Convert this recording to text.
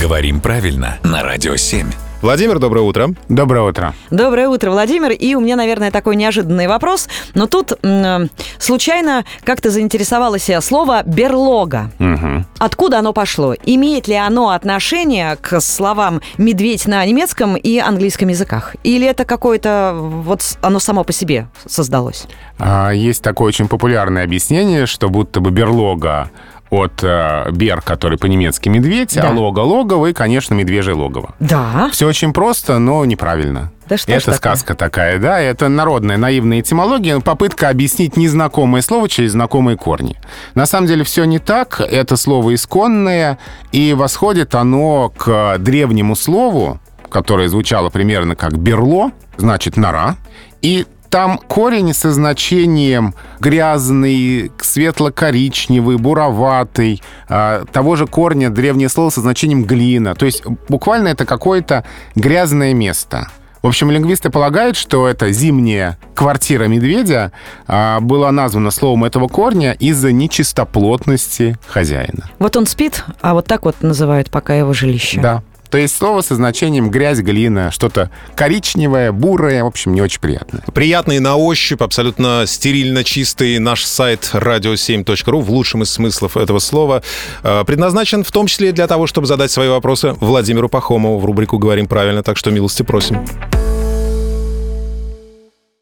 Говорим правильно на Радио 7. Владимир, доброе утро. Доброе утро. Доброе утро, Владимир. И у меня, наверное, такой неожиданный вопрос. Но тут м, случайно как-то заинтересовалось я слово «берлога». Мгм. Откуда оно пошло? Имеет ли оно отношение к словам «медведь» на немецком и английском языках? Или это какое-то вот оно само по себе создалось? А, Есть такое очень популярное объяснение, что будто бы берлога от э, бер, который по-немецки медведь, Да. а лого логово и, конечно, медвежье логово. Да. Все очень просто, но неправильно. Да что это сказка такая, да, это народная наивная этимология, попытка объяснить незнакомое слово через знакомые корни. На самом деле все не так, это слово исконное, и восходит оно к древнему слову, которое звучало примерно как «берло», значит «нора», и там корень со значением грязный, светло-коричневый, буроватый. а, того же корня древнее слово со значением глина. То есть буквально это какое-то грязное место. В общем, лингвисты полагают, что эта зимняя квартира медведя а, была названа словом этого корня из-за нечистоплотности хозяина. Вот он спит, а вот так вот называют пока его жилище. Да. То есть слово со значением грязь, глина, что-то коричневое, бурое, в общем, не очень приятно. Приятный на ощупь, абсолютно стерильно чистый наш сайт radio7.ru в лучшем из смыслов этого слова э, предназначен в том числе для того, чтобы задать свои вопросы Владимиру Пахомову в рубрику «Говорим правильно», так что милости просим.